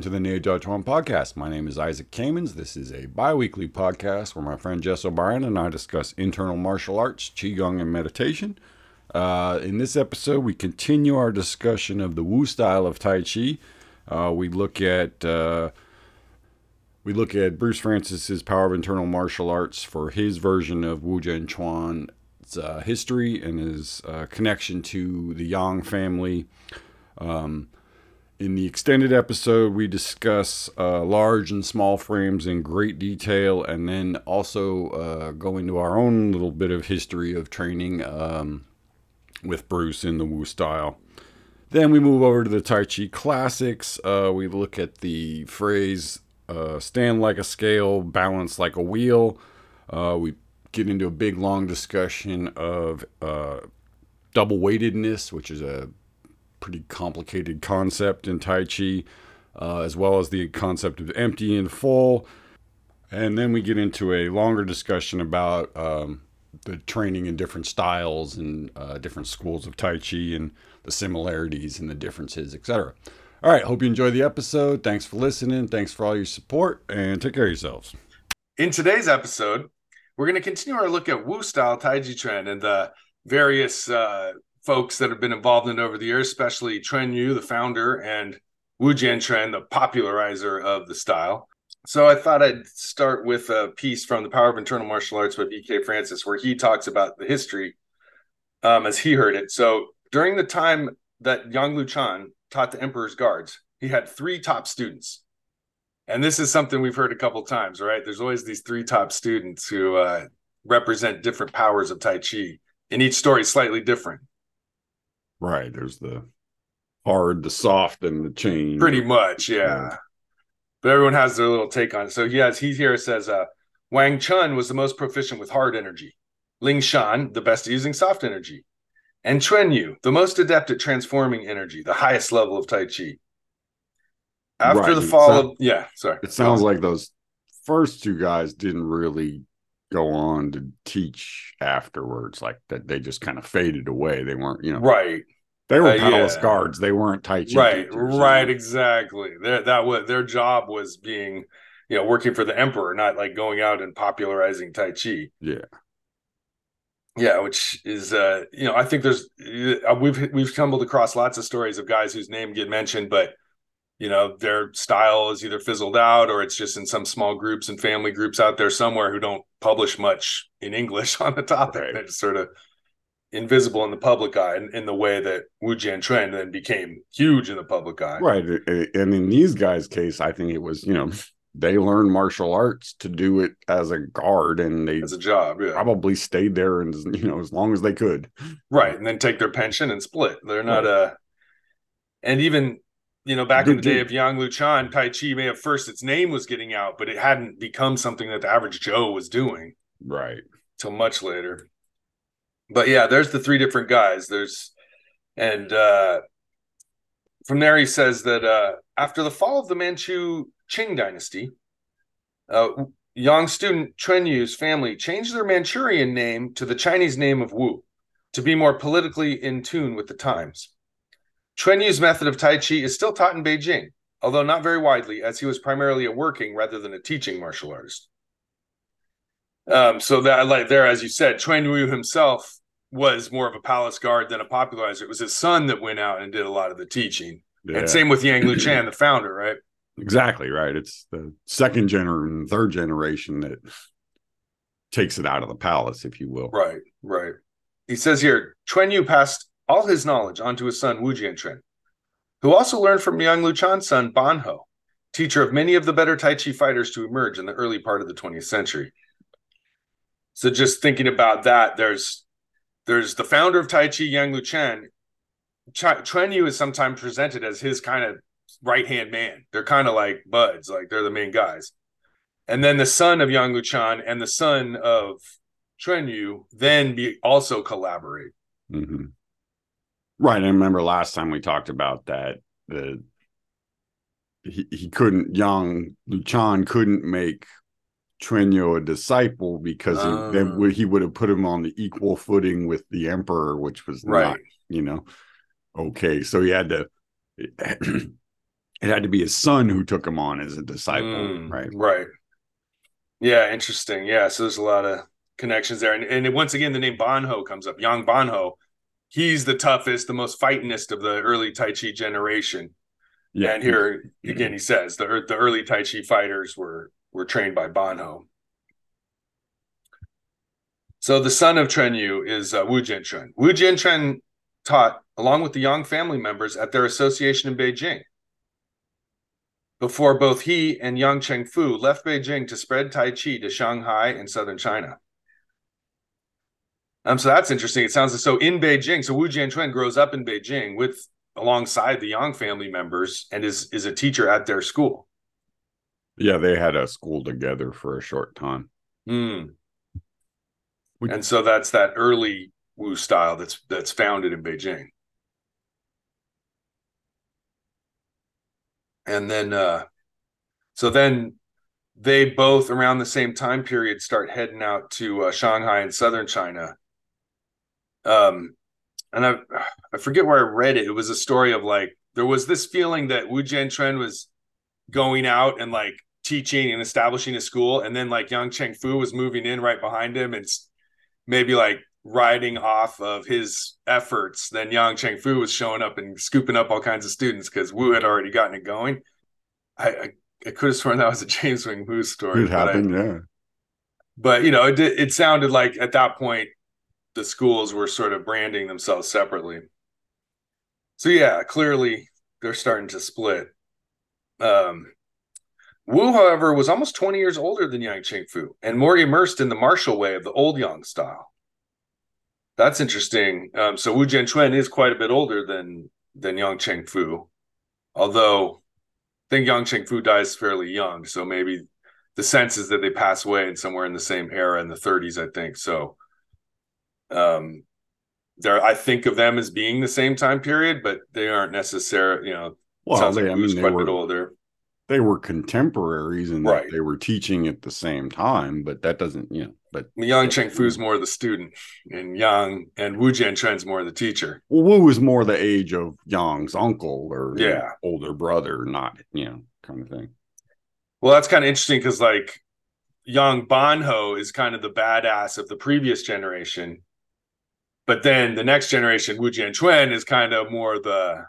welcome to the Neo Chuan podcast. My name is Isaac Kamens. This is a bi weekly podcast where my friend Jess O'Brien and I discuss internal martial arts, Qigong, and meditation. Uh, in this episode, we continue our discussion of the Wu style of Tai Chi. Uh, we look at. Uh, we look at Bruce Frantzis's Power of Internal Martial Arts for his version of Wu Jian Chuan's uh, history and his uh, connection to the Yang family. Um, in the extended episode, we discuss uh, large and small frames in great detail, and then also uh, go into our own little bit of history of training um, with Bruce in the Wu style. Then we move over to the Tai Chi classics. Uh, we look at the phrase uh, stand like a scale, balance like a wheel. Uh, we get into a big, long discussion of uh, double weightedness, which is a pretty complicated concept in Tai Chi, uh, as well as the concept of empty and full. And then we get into a longer discussion about um, the training in different styles and uh, different schools of Tai Chi and the similarities and the differences, etc. All right, hope you enjoy the episode. Thanks for listening. Thanks for all your support, and take care of yourselves. In today's episode, we're going to continue our look at Wu style Taiji Chuan and the various uh, folks that have been involved in it over the years, especially Chuan Yu, the founder, and Wu Jian Chuan, the popularizer of the style. So I thought I'd start with a piece from The Power of Internal Martial Arts by BK Frantzis, where he talks about the history um, as he heard it. So during the time that Yang Luchan taught the Emperor's Guards, he had three top students. And this is something we've heard a couple times, right? There's always these three top students who uh, represent different powers of Tai Chi, and each story is slightly different. Right. There's the hard, the soft, and the chain. Pretty much, yeah. yeah. But everyone has their little take on it. So yes, he here says uh, Wang Chun was the most proficient with hard energy. Ling Shan, the best at using soft energy. And Chuan Yu, the most adept at transforming energy, the highest level of Tai Chi. After right. the fall of yeah, sorry. It sounds like those first two guys didn't really go on to teach afterwards. Like that, they just kind of faded away. They weren't, you know, right. They were uh, palace yeah. guards. They weren't Tai Chi. Right, right, exactly. Their, that was their job was being, you know, working for the emperor, not like going out and popularizing Tai Chi. Yeah, yeah, which is, uh, you know, I think there's uh, we've we've stumbled across lots of stories of guys whose name get mentioned, but you know their style is either fizzled out or it's just in some small groups and family groups out there somewhere who don't publish much in english on the topic right. they're sort of invisible in the public eye in, in the way that wu jian chuan then became huge in the public eye right and in these guys case i think it was you know they learned martial arts to do it as a guard and they as a job yeah. probably stayed there and you know as long as they could right and then take their pension and split they're not right. uh and even you know, back in the day of Yang Luchan, Tai Chi may have first its name was getting out, but it hadn't become something that the average Joe was doing. Right. Till much later. But yeah, there's the three different guys. There's and uh from there he says that uh after the fall of the Manchu Qing dynasty, uh young student Chuan Yu's family changed their Manchurian name to the Chinese name of Wu to be more politically in tune with the times. Chuan Yu's method of Tai Chi is still taught in Beijing, although not very widely, as he was primarily a working rather than a teaching martial artist. Um, so that like there, as you said, Chuan Yu himself was more of a palace guard than a popularizer. It was his son that went out and did a lot of the teaching. Yeah. And same with Yang Luchan, the founder, right? Exactly right. It's the second generation, third generation that takes it out of the palace, if you will. Right, right. He says here, Chuan Yu passed all his knowledge onto his son Wu Jianchuan, who also learned from Yang Luchan's son Ban Ho, teacher of many of the better Tai Chi fighters to emerge in the early part of the 20th century. So just thinking about that, there's there's the founder of Tai Chi, Yang Luchan. Ch- Chuan Yu is sometimes presented as his kind of right hand man. They're kind of like buds, like they're the main guys. And then the son of Yang Luchan and the son of Chuan Yu then be also collaborate. Mm-hmm. Right. I remember last time we talked about that the he, he couldn't Yang Luchan couldn't make Chuan Yu a disciple because ah. he would have put him on the equal footing with the emperor, which was right. not, you know, okay. So he had to it had to be his son who took him on as a disciple, Mm, right? Right. Yeah, interesting. Yeah, so there's a lot of connections there. And, and once again, the name Banho comes up. Yang Banho, he's the toughest, the most fightingest of the early Tai Chi generation. Yeah, And here again, he says the the early Tai Chi fighters were were trained by Banho. So the son of Chen Yu is uh, Wu Jianchuan. Wu Jianchuan taught along with the Yang family members at their association in Beijing. Before both he and Yang Chengfu left Beijing to spread Tai Chi to Shanghai and southern China. Um, so that's interesting. It sounds like, so in Beijing. So Wu Jianchuan grows up in Beijing with alongside the Yang family members and is is a teacher at their school. yeah, they had a school together for a short time. Hmm. Would- And so that's that early Wu style that's that's founded in Beijing. And then uh so then they both around the same time period start heading out to uh, Shanghai and southern China. Um and I I forget where I read it. It was a story of like there was this feeling that Wu Jianchuan was going out and like teaching and establishing a school and then like Yang Cheng Chengfu was moving in right behind him and maybe like riding off of his efforts, then Yang Cheng Chengfu was showing up and scooping up all kinds of students because Wu had already gotten it going. I, I, I could have sworn that was a James Wing Wu story. It but I- happened, yeah. but you know, it it sounded like at that point the schools were sort of branding themselves separately. So yeah, clearly they're starting to split. Um, Wu, however, was almost 20 years older than Yang Chengfu and more immersed in the martial way of the old Yang style. That's interesting. Um, so Wu Jianchuan is quite a bit older than than Yang Chengfu, although I think Yang Chengfu dies fairly young. So maybe the sense is that they pass away in somewhere in the same era in the 30s, I think. So um there I think of them as being the same time period, but they aren't necessarily, you know, Well, they, like I mean, they quite a bit were older. they were contemporaries and Right. they were teaching at the same time, but that doesn't, you know, but Yang Chengfu's more the student, and Yang and Wu Jianchuan's more the teacher. well, Wu was more the age of Yang's uncle or you know, Yeah. older brother, not you know, kind of thing. Well, that's kind of interesting because like Yang Banho is kind of the badass of the previous generation, but then the next generation, Wu Jianchuan, is kind of more the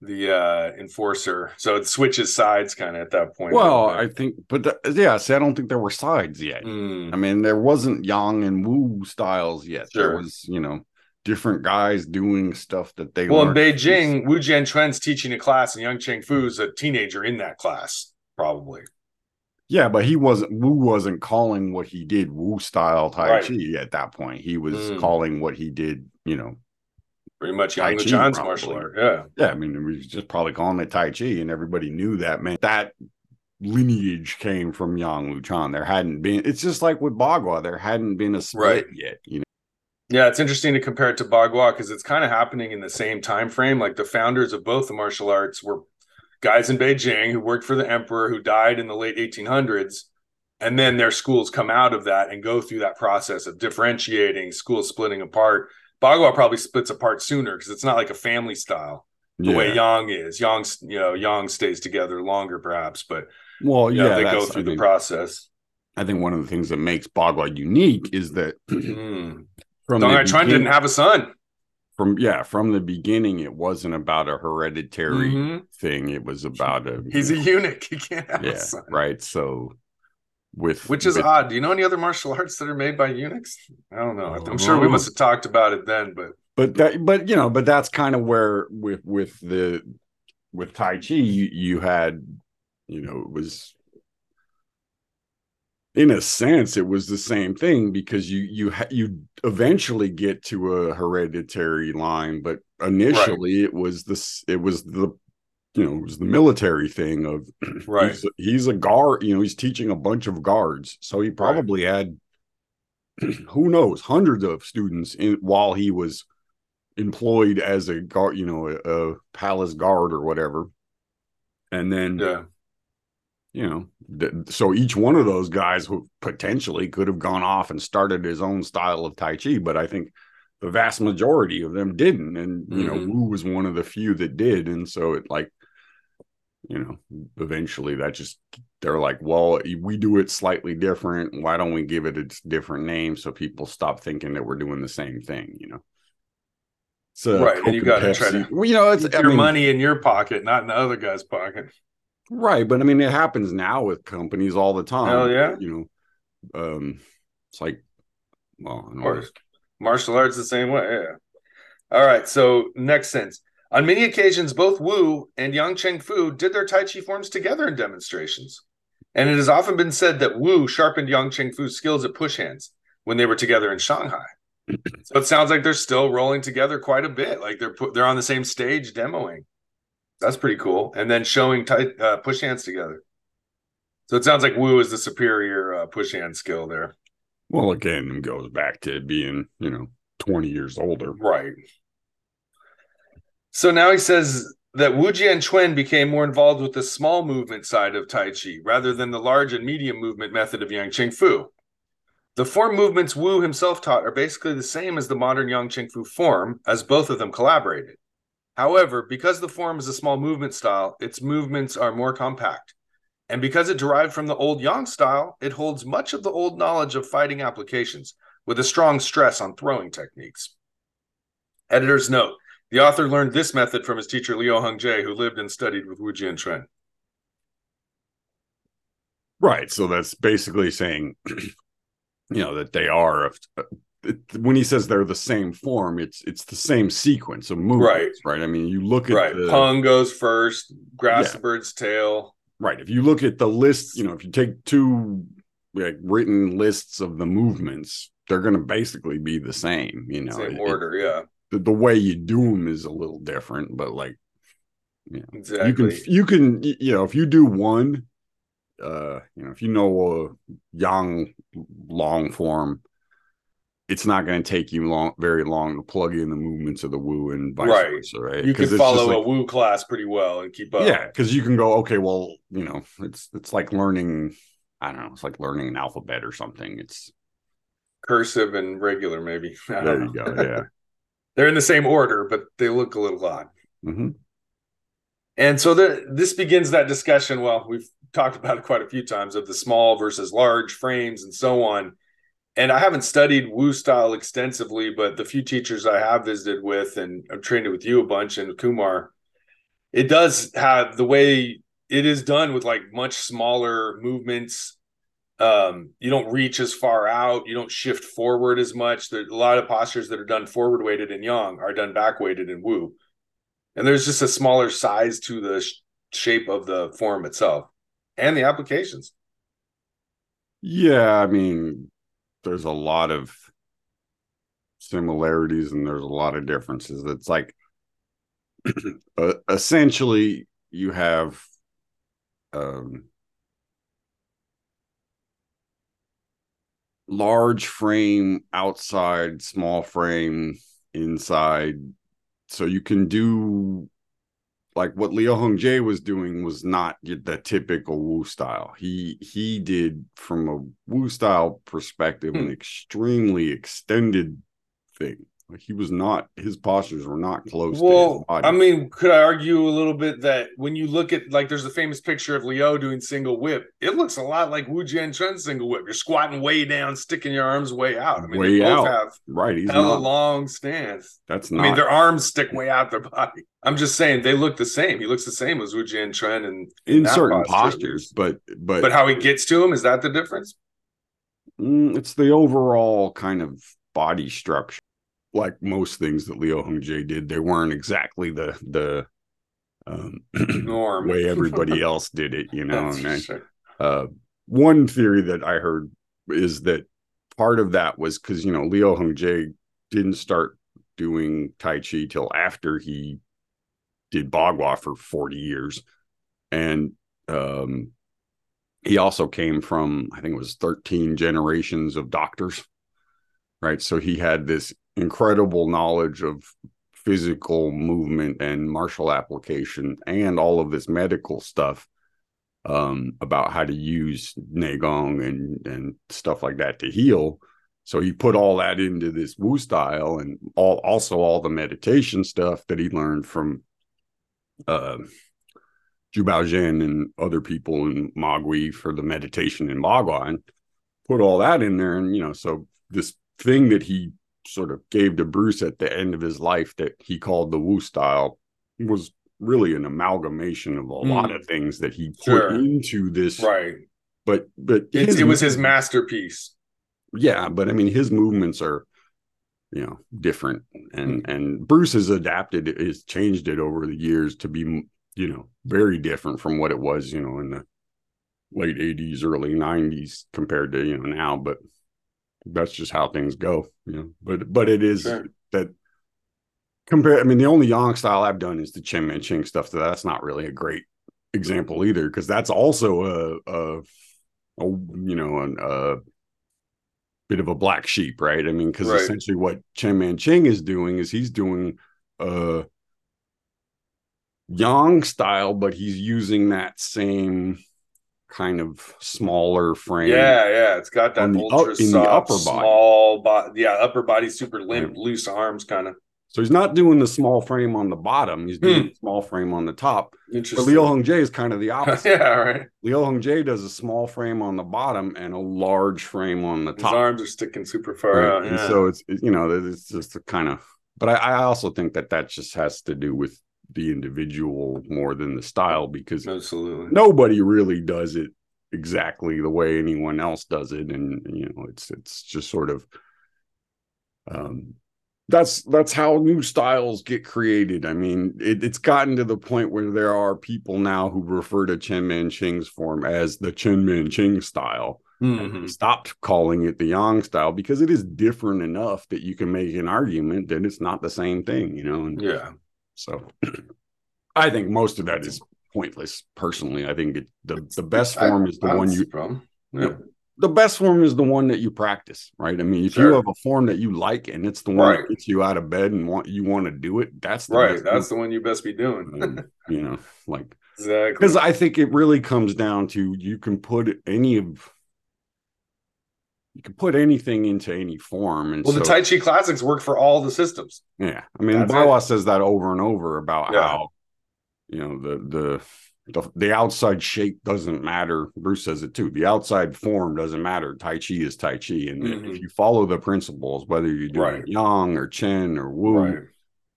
the uh enforcer. So it switches sides kind of at that point. Well, I think, but the, yeah, see, I don't think there were sides yet. Mm, I mean, there wasn't Yang and Wu styles yet. There was, you know, different guys doing stuff that they well, in. Beijing, Wu Jianchuan's teaching a class, and Yang Chengfu's a teenager in that class, probably. Yeah, but he wasn't Wu wasn't calling what he did Wu style Tai Right. Chi at that point. He was Mm. calling what he did, you know. Pretty much Tai Chi, John's probably. martial art. Yeah. Yeah, I mean, he was just probably calling it Tai Chi, and everybody knew that man. That lineage came from Yang Luchan. There hadn't been. It's just like with Bagua, there hadn't been a split Right. yet. You know. Yeah, it's interesting to compare it to Bagua because it's kind of happening in the same time frame. Like the founders of both the martial arts were guys in Beijing who worked for the emperor who died in the late 1800s. And then their schools come out of that and go through that process of differentiating, schools splitting apart. Bagua probably splits apart sooner because it's not like a family style the Yeah. way Yang is. Yang, you know, Yang stays together longer perhaps, but well, yeah, yeah, they go through I the think, process. I think one of the things that makes Bagua unique is that Mm. from Dong the Hai Chuan didn't have a son. From yeah from the beginning it wasn't about a hereditary Mhm. thing it was about a He's you a eunuch. He can't have yeah a son. right so with Which is with- odd. Do you know any other martial arts that are made by eunuchs? I don't know. I'm Oh. sure we must have talked about it then, but but that but you know but that's kind of where with with the with tai chi you, you had you know it was in a sense it was the same thing because you you ha- you eventually get to a hereditary line but initially it was this it was the you know it was the military thing of Right. he's, he's a guard you know he's teaching a bunch of guards so he probably had who knows hundreds of students in while he was employed as a guard you know a, a palace guard or whatever and then yeah. You know th- so each one of those guys who potentially could have gone off and started his own style of tai chi but i think the vast majority of them didn't and you know Mhm. wu was one of the few that did and so it like you know, eventually that just they're like, well, we do it slightly different. Why don't we give it a different name so people stop thinking that we're doing the same thing? You know. So right, and you got to try to, well, you know, it's your mean, money in your pocket, not in the other guy's pocket. Right, but I mean, it happens now with companies all the time. Hell yeah, you know, um, it's like, well, martial arts the same way. Yeah. All right, so next sense. On many occasions, both Wu and Yang Cheng Fu did their Tai Chi forms together in demonstrations. And it has often been said that Wu sharpened Yang Cheng Fu's skills at push hands when they were together in Shanghai. so it sounds like they're still rolling together quite a bit. Like they're they're on the same stage demoing. That's pretty cool. And then showing tight uh, push hands together. So it sounds like Wu is the superior uh, push hand skill there. Well, again, it goes back to being, you know, 20 years older. Right. So now he says that Wu Jian Chuan became more involved with the small movement side of Tai Chi rather than the large and medium movement method of Yang Cheng Fu. The four movements Wu himself taught are basically the same as the modern Yang Cheng Fu form, as both of them collaborated. However, because the form is a small movement style, its movements are more compact. And because it derived from the old Yang style, it holds much of the old knowledge of fighting applications, with a strong stress on throwing techniques. Editor's note the author learned this method from his teacher Liu Hongzhi, who lived and studied with Wu Jianchuan. Right. So that's basically saying, you know, that they are. Uh, when he says they're the same form, it's it's the same sequence of movements, right? Right. I mean, you look at right. The, Peng goes first, grasp yeah. the bird's tail. Right. If you look at the list, you know, if you take two like written lists of the movements, they're going to basically be the same. You know, same order. It, yeah the, the way you do them is a little different, but like, yeah, exactly. You can you can you know if you do one, uh, you know if you know a yang long form, it's not going to take you long very long to plug in the movements of the Wu and vice right. versa, right? You can follow like, a Wu class pretty well and keep up. Yeah, because you can go okay. Well, you know, it's it's like learning. I don't know. It's like learning an alphabet or something. It's cursive and regular, maybe. there you go. Yeah. They're in the same order, but they look a little odd. Mm-hmm. And so the, this begins that discussion. Well, we've talked about it quite a few times of the small versus large frames and so on. And I haven't studied Wu style extensively, but the few teachers I have visited with, and I've trained it with you a bunch and Kumar, it does have the way it is done with like much smaller movements um, you don't reach as far out. You don't shift forward as much. There's a lot of postures that are done forward weighted in Yang are done back weighted in Wu. And there's just a smaller size to the sh- shape of the form itself and the applications. Yeah, I mean, there's a lot of similarities and there's a lot of differences. It's like uh, essentially you have um large frame outside, small frame inside. So you can do like what Leo Liu Hongzhi was doing was not the typical Wu style. He he did from a Wu style perspective hmm. an extremely extended thing. He was not his postures were not close well, I mean, could I argue a little bit that when you look at like there's a famous picture of Liu doing single whip, it looks a lot like Wu Jian Jianchuan's single whip. You're squatting way down, sticking your arms way out. I mean, way they both out. have right. He's hella not, long stance. That's not. I mean, their arms stick way out their body. I'm just saying they look the same. He looks the same as Wu Jianchuan and in, in certain posture. postures, but but but how he gets to him is that the difference? Mm, it's the overall kind of body structure like most things that Liu Hung Hongzhi did, they weren't exactly the the um, norm way everybody else did it. You know, I, sure. uh, one theory that I heard is that part of that was because you know Liu Hung Hongzhi didn't start doing Tai Chi till after he did Bagua for forty years, and um, he also came from I think it was thirteen generations of doctors right? So he had this incredible knowledge of physical movement and martial application and all of this medical stuff um, about how to use Neigong and and stuff like that to heal. So he put all that into this Wu style and all also all the meditation stuff that he learned from uh, Zhu Zhen and other people in Mogui for the meditation in Bagua put all that in there. And, you know, so this thing that he sort of gave to Bruce at the end of his life that he called the Wu style was really an amalgamation of a mm. lot of things that he put sure. into this. Right. But, but it was his masterpiece. Yeah. But I mean, his movements are, you know, different and, and Bruce has adapted, has changed it over the years to be you know, very different from what it was, you know, in the late 80s, early 90s compared to, you know, now. But that's just how things go, you know. But but it is sure. that compare I mean, the only Yang style I've done is the Cheng Man Ching stuff. So that's not really a great example either, because that's also a, a, a you know, an, a bit of a black sheep, right? I mean, because right. essentially what Cheng Man Ching is doing is he's doing uh, a Yang style, but he's using that same kind of smaller frame. Yeah, yeah, it's got that ultra in soft, upper body. small body. Yeah, upper body, super limp, loose arms, kind of. So he's not doing the small frame on the bottom. He's doing hmm. the small frame on the top. But Liu Hung Jie is kind of the opposite. yeah, right. Liu Hung Jie does a small frame on the bottom and a large frame on the top. His arms are sticking super far right? out. Yeah. And so it's you know it's just a kind of. But I, I also think that that just has to do with the individual more than the style because absolutely. nobody really does it exactly the way anyone else does it. And you know it's it's just sort of um that's that's how new styles get created. I mean it, it's gotten to the point where there are people now who refer to cheng man ching's form as the cheng man ching style mm-hmm. stopped calling it the yang style because it is different enough that you can make an argument that it's not the same thing you know and yeah so I think most of that is pointless. Personally, I think it, the the best form is the one you. Problem. Yeah. The best form is the one that you practice, right? I mean, if sure. you have a form that you like and it's the one right. that gets you out of bed and want you want to do it, that's the right. That's the one you best be doing. um, you know, like exactly because I think it really comes down to you can put any of you can put anything into any form. And well, so, the Tai Chi classics work for all the systems. Yeah, I mean, Baihua says that over and over about yeah. how you know the, the the the outside shape doesn't matter. Bruce says it too. The outside form doesn't matter. Tai Chi is Tai Chi, and mm-hmm. if you follow the principles, whether you're doing right. Yang or Chen or Wu, right.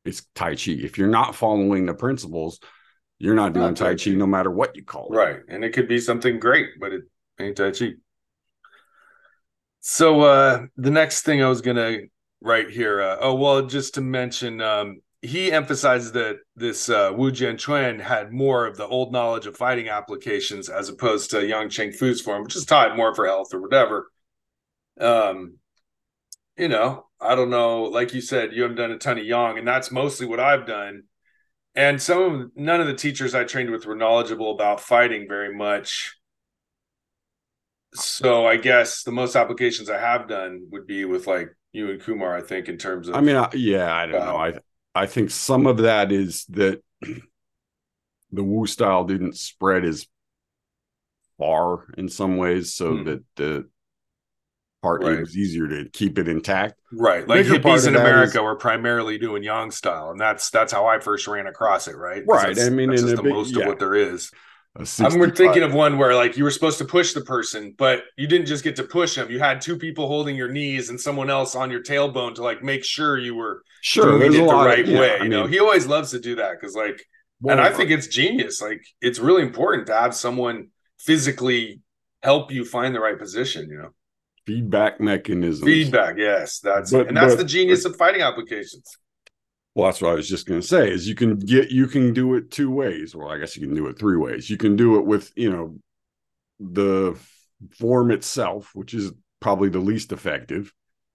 it's Tai Chi. If you're not following the principles, you're not doing not tai, tai chi, chi no matter what you call it. Right, and it could be something great, but it ain't Tai Chi. So uh, the next thing I was gonna write here. Uh, oh well, just to mention, um, he emphasizes that this uh, Wu Jianchuan had more of the old knowledge of fighting applications as opposed to Yang Cheng Fu's form, which is taught more for health or whatever. Um, you know, I don't know. Like you said, you haven't done a ton of Yang, and that's mostly what I've done. And some of none of the teachers I trained with were knowledgeable about fighting very much so I guess the most applications I have done would be with like you and Kumar. I think in terms of. I mean, I, yeah, I don't uh, know. I I think some of that is that the Wu style didn't spread as far in some ways, so hmm. that the part right. it was easier to keep it intact. Right, like hippies in America is, were primarily doing Yang style, and that's that's how I first ran across it. Right, right. I mean, that's just the big, most yeah. of what there is. I'm thinking of one where like you were supposed to push the person, but you didn't just get to push them. You had two people holding your knees and someone else on your tailbone to like make sure you were sure doing it the right of, yeah, way. I mean, you know, he always loves to do that because like, well, and I think it's genius. Like, it's really important to have someone physically help you find the right position. You know, feedback mechanism. Feedback, yes, that's but, and that's but, the genius but, of fighting applications. Well, that's what I was just going to say is you can get you can do it two ways. Well, I guess you can do it three ways. You can do it with, you know, the form itself, which is probably the least effective.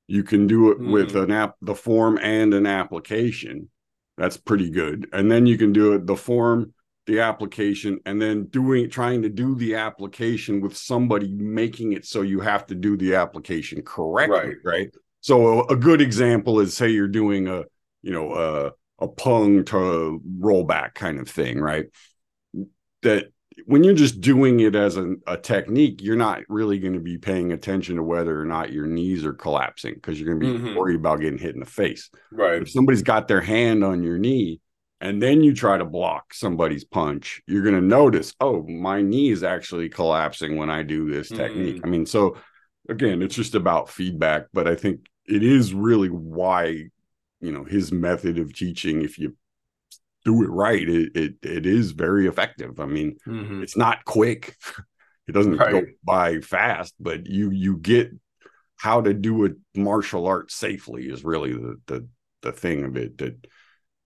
You can do it mm. with an app the form and an application. That's pretty good. And then you can do it the form, the application, and then doing trying to do the application with somebody making it so you have to do the application correctly, right? right? So a, a good example is say you're doing a you know uh, a pung to rollback kind of thing, right? That when you're just doing it as a, a technique, you're not really going to be paying attention to whether or not your knees are collapsing because you're going to be mm-hmm. worried about getting hit in the face. Right. If somebody's got their hand on your knee, and then you try to block somebody's punch, you're going to notice, oh, my knee is actually collapsing when I do this technique. Mm. I mean, so again, it's just about feedback, but I think it is really why, you know, his method of teaching, if you do it right, it it, it is very effective. I mean, Mhm. it's not quick. It doesn't go by fast, but you you get how to do a martial art safely is really the the the thing of it that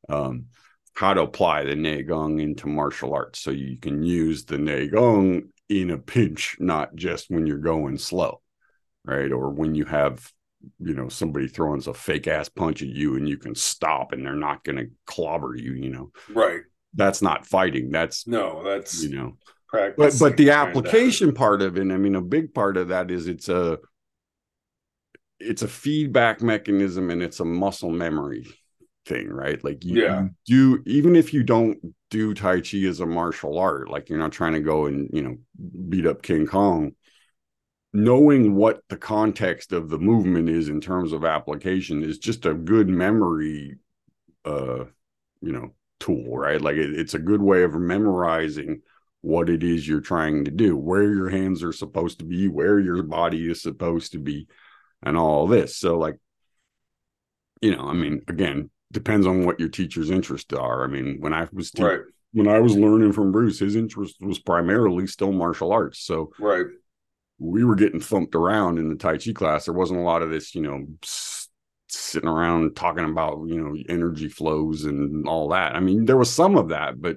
um how to apply the Neigong into martial arts so you can use the Neigong in a pinch, not just when you're going slow, right? Or when you have, you know, somebody throwing a fake ass punch at you and you can stop and they're not going to clobber you, you know. Right. That's not fighting. That's, No, that's you know, practice. but but the application part of it i mean a big part of that is it's a it's a feedback mechanism and it's a muscle memory thing right like you, Yeah. you do even if you don't do tai chi as a martial art like you're not trying to go and you know beat up king kong knowing what the context of the movement is in terms of application is just a good memory uh you know tool right? Like it, it's a good way of memorizing what it is you're trying to do where your hands are supposed to be where your body is supposed to be and all this. So like you know i mean again depends on what your teacher's interests are. I mean when i was te- right, when i was learning from bruce his interest was primarily still martial arts. So right, we were getting thumped around in the Tai Chi class. There wasn't a lot of this, you know, sitting around talking about, you know, energy flows and all that. I mean, there was some of that, but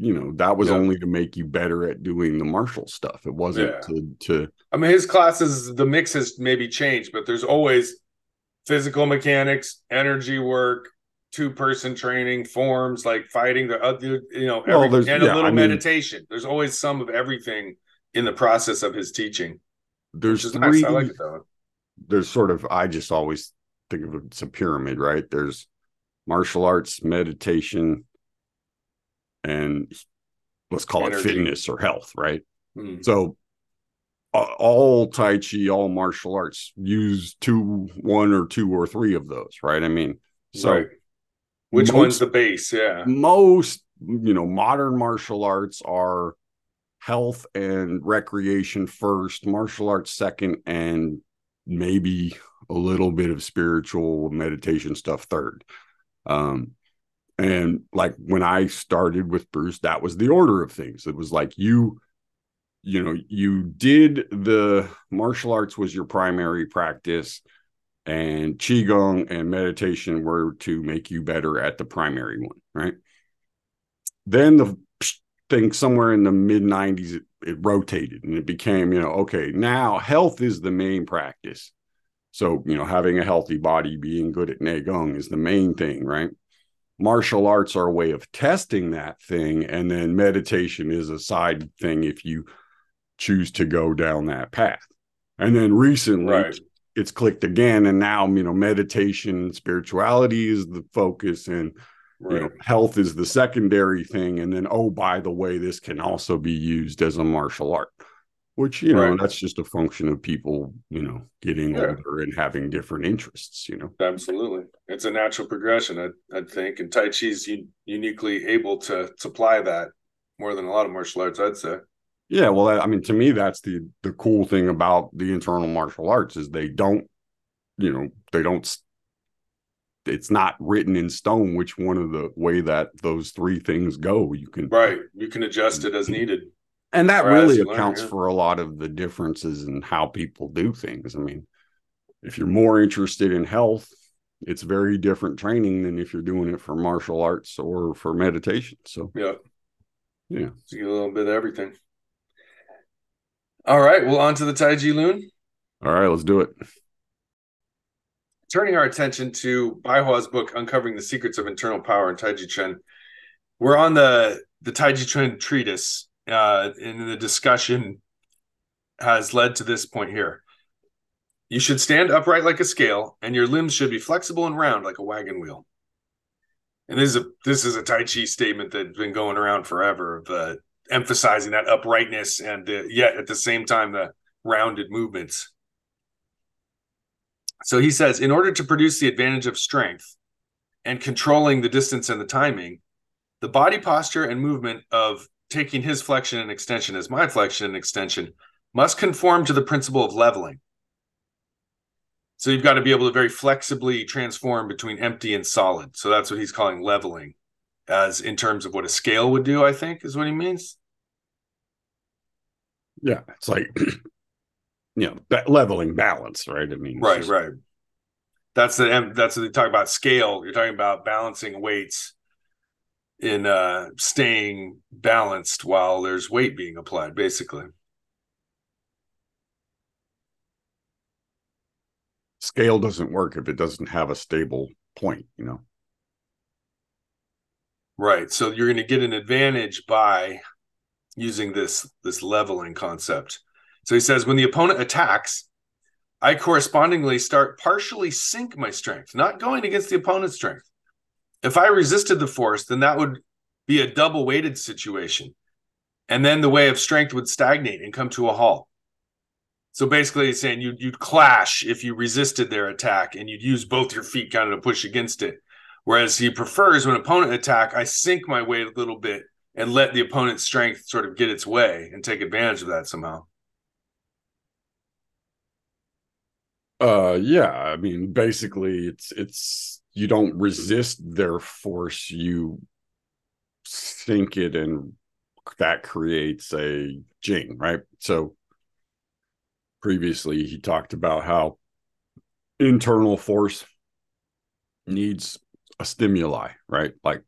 you know, that was Yeah. only to make you better at doing the martial stuff. It wasn't Yeah. to to I mean, his classes, the mix has maybe changed, but there's always physical mechanics, energy work, two person training, forms like fighting, the other, you know, every, there's- and a yeah, little I mean- meditation. There's always some of everything in the process of his teaching, there's three nice. I like it though. there's sort of I just always think of it as a pyramid, right? There's martial arts, meditation, and let's call Energy. it fitness or health, right? Hmm. So all Tai Chi, all martial arts use two, one or two or three of those, right? I mean, so right. Which most- one's the base? Yeah. most, you know, modern martial arts are health and recreation first, martial arts second, and maybe a little bit of spiritual meditation stuff third. Um, and like when I started with Bruce, that was the order of things. It was like you, you know, you did the martial arts was your primary practice, and qigong and meditation were to make you better at the primary one, right? Then the thing somewhere in the mid 90s it, it rotated and it became, you know, okay, now health is the main practice. So, you know, having a healthy body, being good at Neigong is the main thing, right? Martial arts are a way of testing that thing. And then meditation is a side thing if you choose to go down that path. And then recently, Right. it's clicked again. And now, you know, meditation and spirituality is the focus, and, Right. you know, health is the secondary thing. And then, oh, by the way, this can also be used as a martial art which you know Right. that's just a function of people you know getting Yeah. older and having different interests you know Absolutely. It's a natural progression, I, I think. And Tai Chi's un- uniquely able to supply that more than a lot of martial arts, I'd say. yeah well i mean to me that's the the cool thing about the internal martial arts is they don't you know they don't it's not written in stone which one of the way that those three things go you can Right. You can adjust it as mm-hmm. needed. and that really you learn, accounts yeah. for a lot of the differences in how people do things i mean if you're more interested in health it's very different training than if you're doing it for martial arts or for meditation so Yeah. Yeah. So you get a little bit of everything. All right. Well, on to the Tai Chi Lun. all right let's do it turning our attention to Baihua's book, Uncovering the Secrets of Internal Power in Taiji Chuan, we're on the the Taiji Chuan treatise, uh, and the discussion has led to this point here. You should stand upright like a scale, and your limbs should be flexible and round like a wagon wheel. And this is a this is a Tai Chi statement that's been going around forever, the emphasizing that uprightness and the, yet at the same time the rounded movements. So he says, in order to produce the advantage of strength and controlling the distance and the timing, the body posture and movement of taking his flexion and extension as my flexion and extension must conform to the principle of leveling. So you've got to be able to very flexibly transform between empty and solid. So that's what he's calling leveling, as in terms of what a scale would do, I think is what he means. Yeah. It's like, you know, leveling balance, right? I mean, right, just... right. That's the that's what they talk about scale. You're talking about balancing weights in uh staying balanced while there's weight being applied, basically. scale doesn't work if it doesn't have a stable point, you know. Right. So you're going to get an advantage by using this this leveling concept. So he says when the opponent attacks, I correspondingly start partially sink my strength, not going against the opponent's strength. If I resisted the force, then that would be a double weighted situation. And then the way of strength would stagnate and come to a halt. So basically, he's saying you'd you'd clash if you resisted their attack, and you'd use both your feet kind of to push against it. Whereas he prefers when opponent attack, I sink my weight a little bit and let the opponent's strength sort of get its way and take advantage of that somehow. Uh, yeah. I mean, basically, it's it's you don't resist their force, you sink it, and that creates a jing, right? So previously he talked about how internal force needs a stimuli, right? Like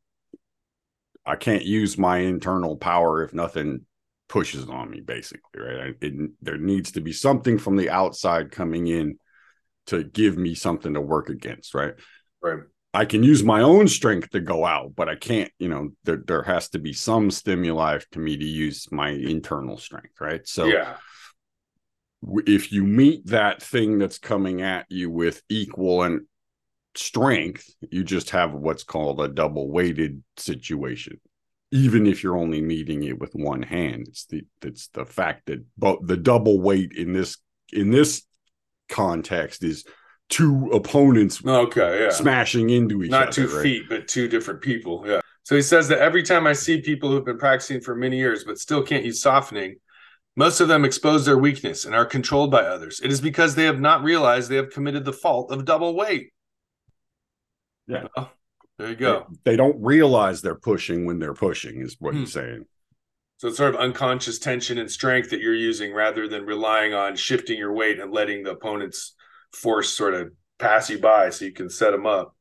I can't use my internal power if nothing pushes on me, basically, right? It, there needs to be something from the outside coming in to give me something to work against, right? Right. I can use my own strength to go out, but I can't, you know, there, there has to be some stimuli to me to use my internal strength, right? So, yeah if you meet that thing that's coming at you with equal and strength, you just have what's called a double weighted situation. Even if you're only meeting it with one hand, it's the it's the fact that but the double weight in this in this context is two opponents okay yeah smashing into each other. not two right? feet but two different people yeah so he says that every time i see people who've been practicing for many years but still can't use softening most of them expose their weakness and are controlled by others. It is because they have not realized they have committed the fault of double weight. Yeah. Well, there you go. They, they, don't realize they're pushing when they're pushing, is what hmm. he's saying. So it's sort of unconscious tension and strength that you're using rather than relying on shifting your weight and letting the opponent's force sort of pass you by so you can set them up.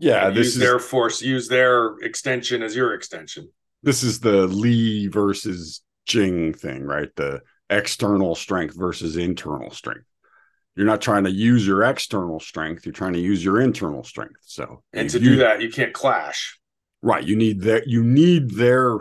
Yeah, and this use is their force, use their extension as your extension. This is the Li versus Jing thing, right? The external strength versus internal strength. You're not trying to use your external strength, you're trying to use your internal strength. So And to you, do that, you can't clash. Right. You need that you need their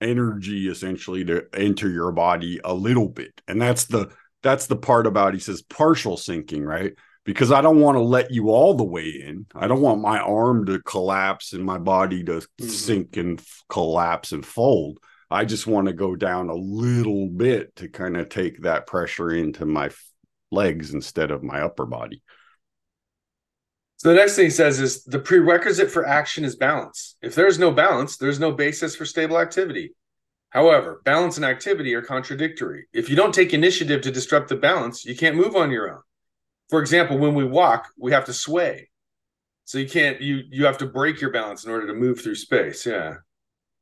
energy essentially to enter your body a little bit. And that's the that's the part about he says partial sinking, right? because I don't want to let you all the way in. I don't want my arm to collapse and my body to mm-hmm. sink and f- collapse and fold. I just want to go down a little bit to kind of take that pressure into my legs instead of my upper body. So the next thing he says is the prerequisite for action is balance. If there's no balance, there's no basis for stable activity. However, balance and activity are contradictory. If you don't take initiative to disrupt the balance, you can't move on your own. For example, when we walk, we have to sway. So you can't you you have to break your balance in order to move through space. Yeah.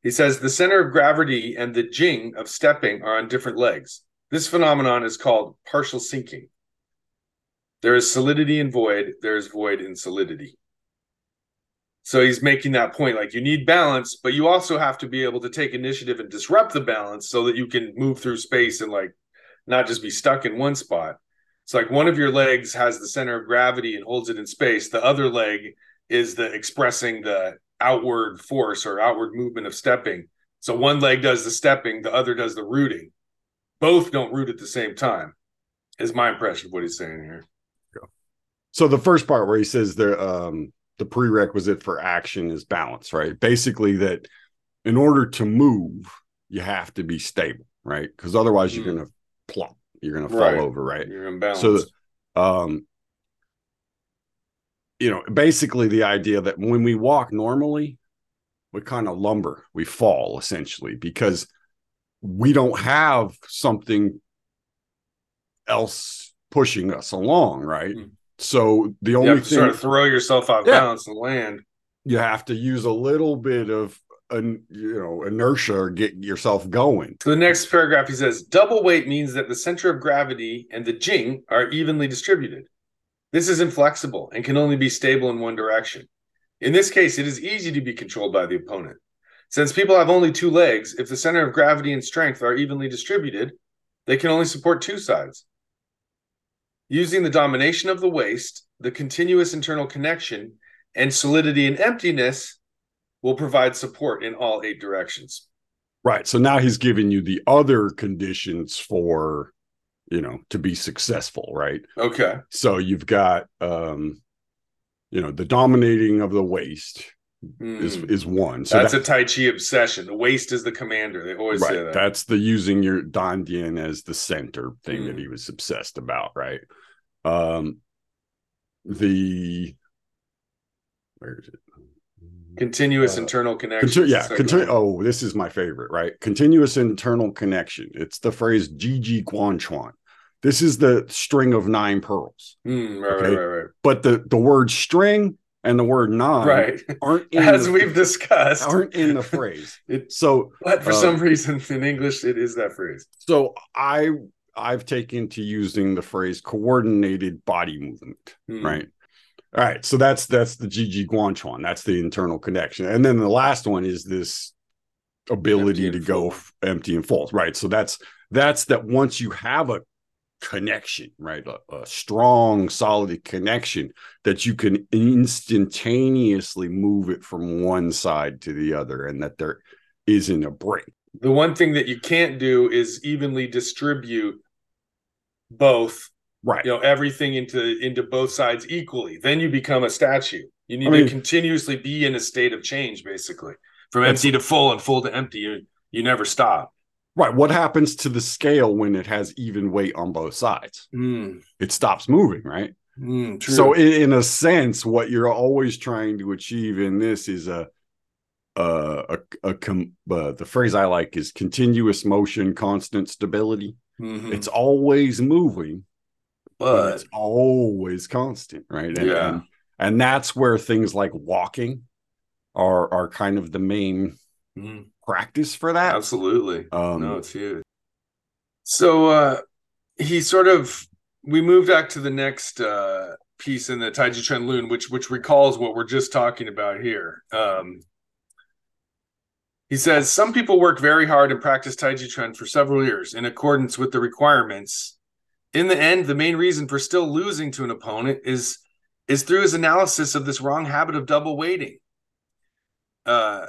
He says the center of gravity and the jing of stepping are on different legs. This phenomenon is called partial sinking. There is solidity in void, there is void in solidity. So he's making that point like you need balance, but you also have to be able to take initiative and disrupt the balance so that you can move through space and like not just be stuck in one spot. It's like one of your legs has the center of gravity and holds it in space. The other leg is the expressing the outward force or outward movement of stepping. So one leg does the stepping, the other does the rooting. Both don't root at the same time, is my impression of what he's saying here. So the first part where he says the um the prerequisite for action is balance, right? Basically that in order to move, you have to be stable, right? Because otherwise mm. you're gonna plump, you're gonna fall right. over, right? You're imbalance. So um you know, basically the idea that when we walk normally, we kind of lumber, we fall essentially because we don't have something else pushing us along, right? Mm. So the only thing sort of throw yourself off Yeah. balance and land. you have to use a little bit of an you know inertia or get yourself going. So the next paragraph he says double weight means that the center of gravity and the jing are evenly distributed. This is inflexible and can only be stable in one direction. In this case, it is easy to be controlled by the opponent. Since people have only two legs, if the center of gravity and strength are evenly distributed, they can only support two sides. Using the domination of the waist, the continuous internal connection, and solidity and emptiness will provide support in all eight directions. Right. So now he's giving you the other conditions for you know to be successful, right? Okay. So you've got um you know the dominating of the waist is Hmm. is one. So That's that- a Tai Chi obsession. The waist is the commander. They always say that. That's the using your Dantian as the center thing that Mm. he was obsessed about, right? Um the where is it? Continuous Uh, internal connection. Conti- yeah, conti- oh, this is my favorite, right? Continuous internal connection. It's the phrase Jiejie Guanchuan. This is the string of nine pearls. Hmm, right, okay. right, right, But the the word string and the word nine right. aren't in As the, we've discussed, aren't in the phrase. It- So but for uh, some reason in English it is that phrase. so I I've taken to using the phrase coordinated body movement, Hmm. right? All right, so that's that's the Jiejie Guanchuan. That's the internal connection, and then the last one is this ability to and go empty and full. Right, so that's that's that once you have a connection, right, a, a strong, solid connection, that you can instantaneously move it from one side to the other, and that there isn't a break. The one thing that you can't do is evenly distribute both, Right. you know, everything into into both sides equally. Then you become a statue. You need I mean- to continuously be in a state of change, basically. From empty to full and full to empty. You you never stop. Right. What happens to the scale when it has even weight on both sides? Hmm. It stops moving, right? True. So, in, in a sense, what you're always trying to achieve in this is a, a, a, a com, uh, the phrase I like is continuous motion, constant stability. Mhm. It's always moving, but but it's always constant, right? And, Yeah. and, and that's where things like walking are are kind of the main Mhm. Practice for that. absolutely. Um, no, it's huge. So uh he sort of we moved back to the next uh piece in the Taiji Chuan Lun, which which recalls what we're just talking about here. Um he says some people work very hard and practice Taiji Chuan for several years in accordance with the requirements. In the end, the main reason for still losing to an opponent is is through his analysis of this wrong habit of double weighting. Uh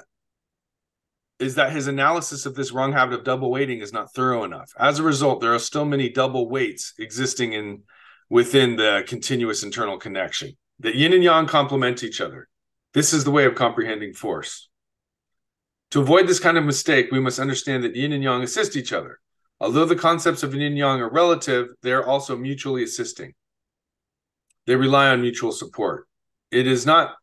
is that his analysis of this wrong habit of double weighting is not thorough enough. As a result, there are still many double weights existing in within the continuous internal connection. The yin and yang complement each other. This is the way of comprehending force. To avoid this kind of mistake, we must understand that yin and yang assist each other. Although the concepts of yin and yang are relative, they are also mutually assisting. They rely on mutual support. It is not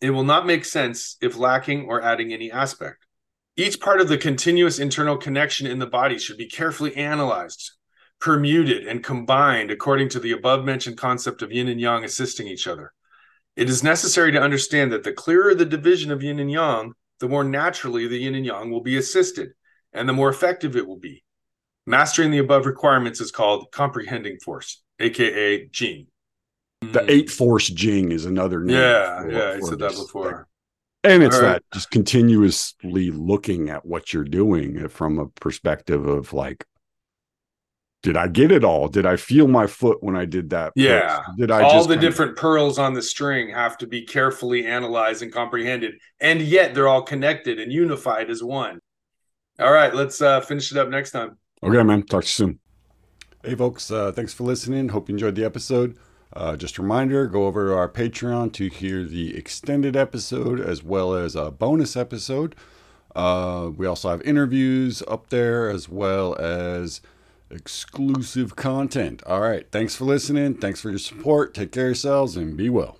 it will not make sense if lacking or adding any aspect. Each part of the continuous internal connection in the body should be carefully analyzed, permuted, and combined according to the above mentioned concept of yin and yang assisting each other. It is necessary to understand that the clearer the division of yin and yang, the more naturally the yin and yang will be assisted, and the more effective it will be. Mastering the above requirements is called comprehending force, aka Jing. The eight force jing is another name. Yeah, for- yeah, I said that before. Thing. And it's All right. that just continuously looking at what you're doing from a perspective of like, did I get it all? Did I feel my foot when I did that? push? Yeah. Did I all just the kind of- different pearls on the string have to be carefully analyzed and comprehended and yet they're all connected and unified as one all right let's uh finish it up next time Okay, man. Talk to you soon. Hey, folks. Uh, thanks for listening. Hope you enjoyed the episode. Uh, just a reminder go over to our Patreon to hear the extended episode as well as a bonus episode. Uh, we also have interviews up there as well as exclusive content. All right. Thanks for listening. Thanks for your support. Take care of yourselves and be well.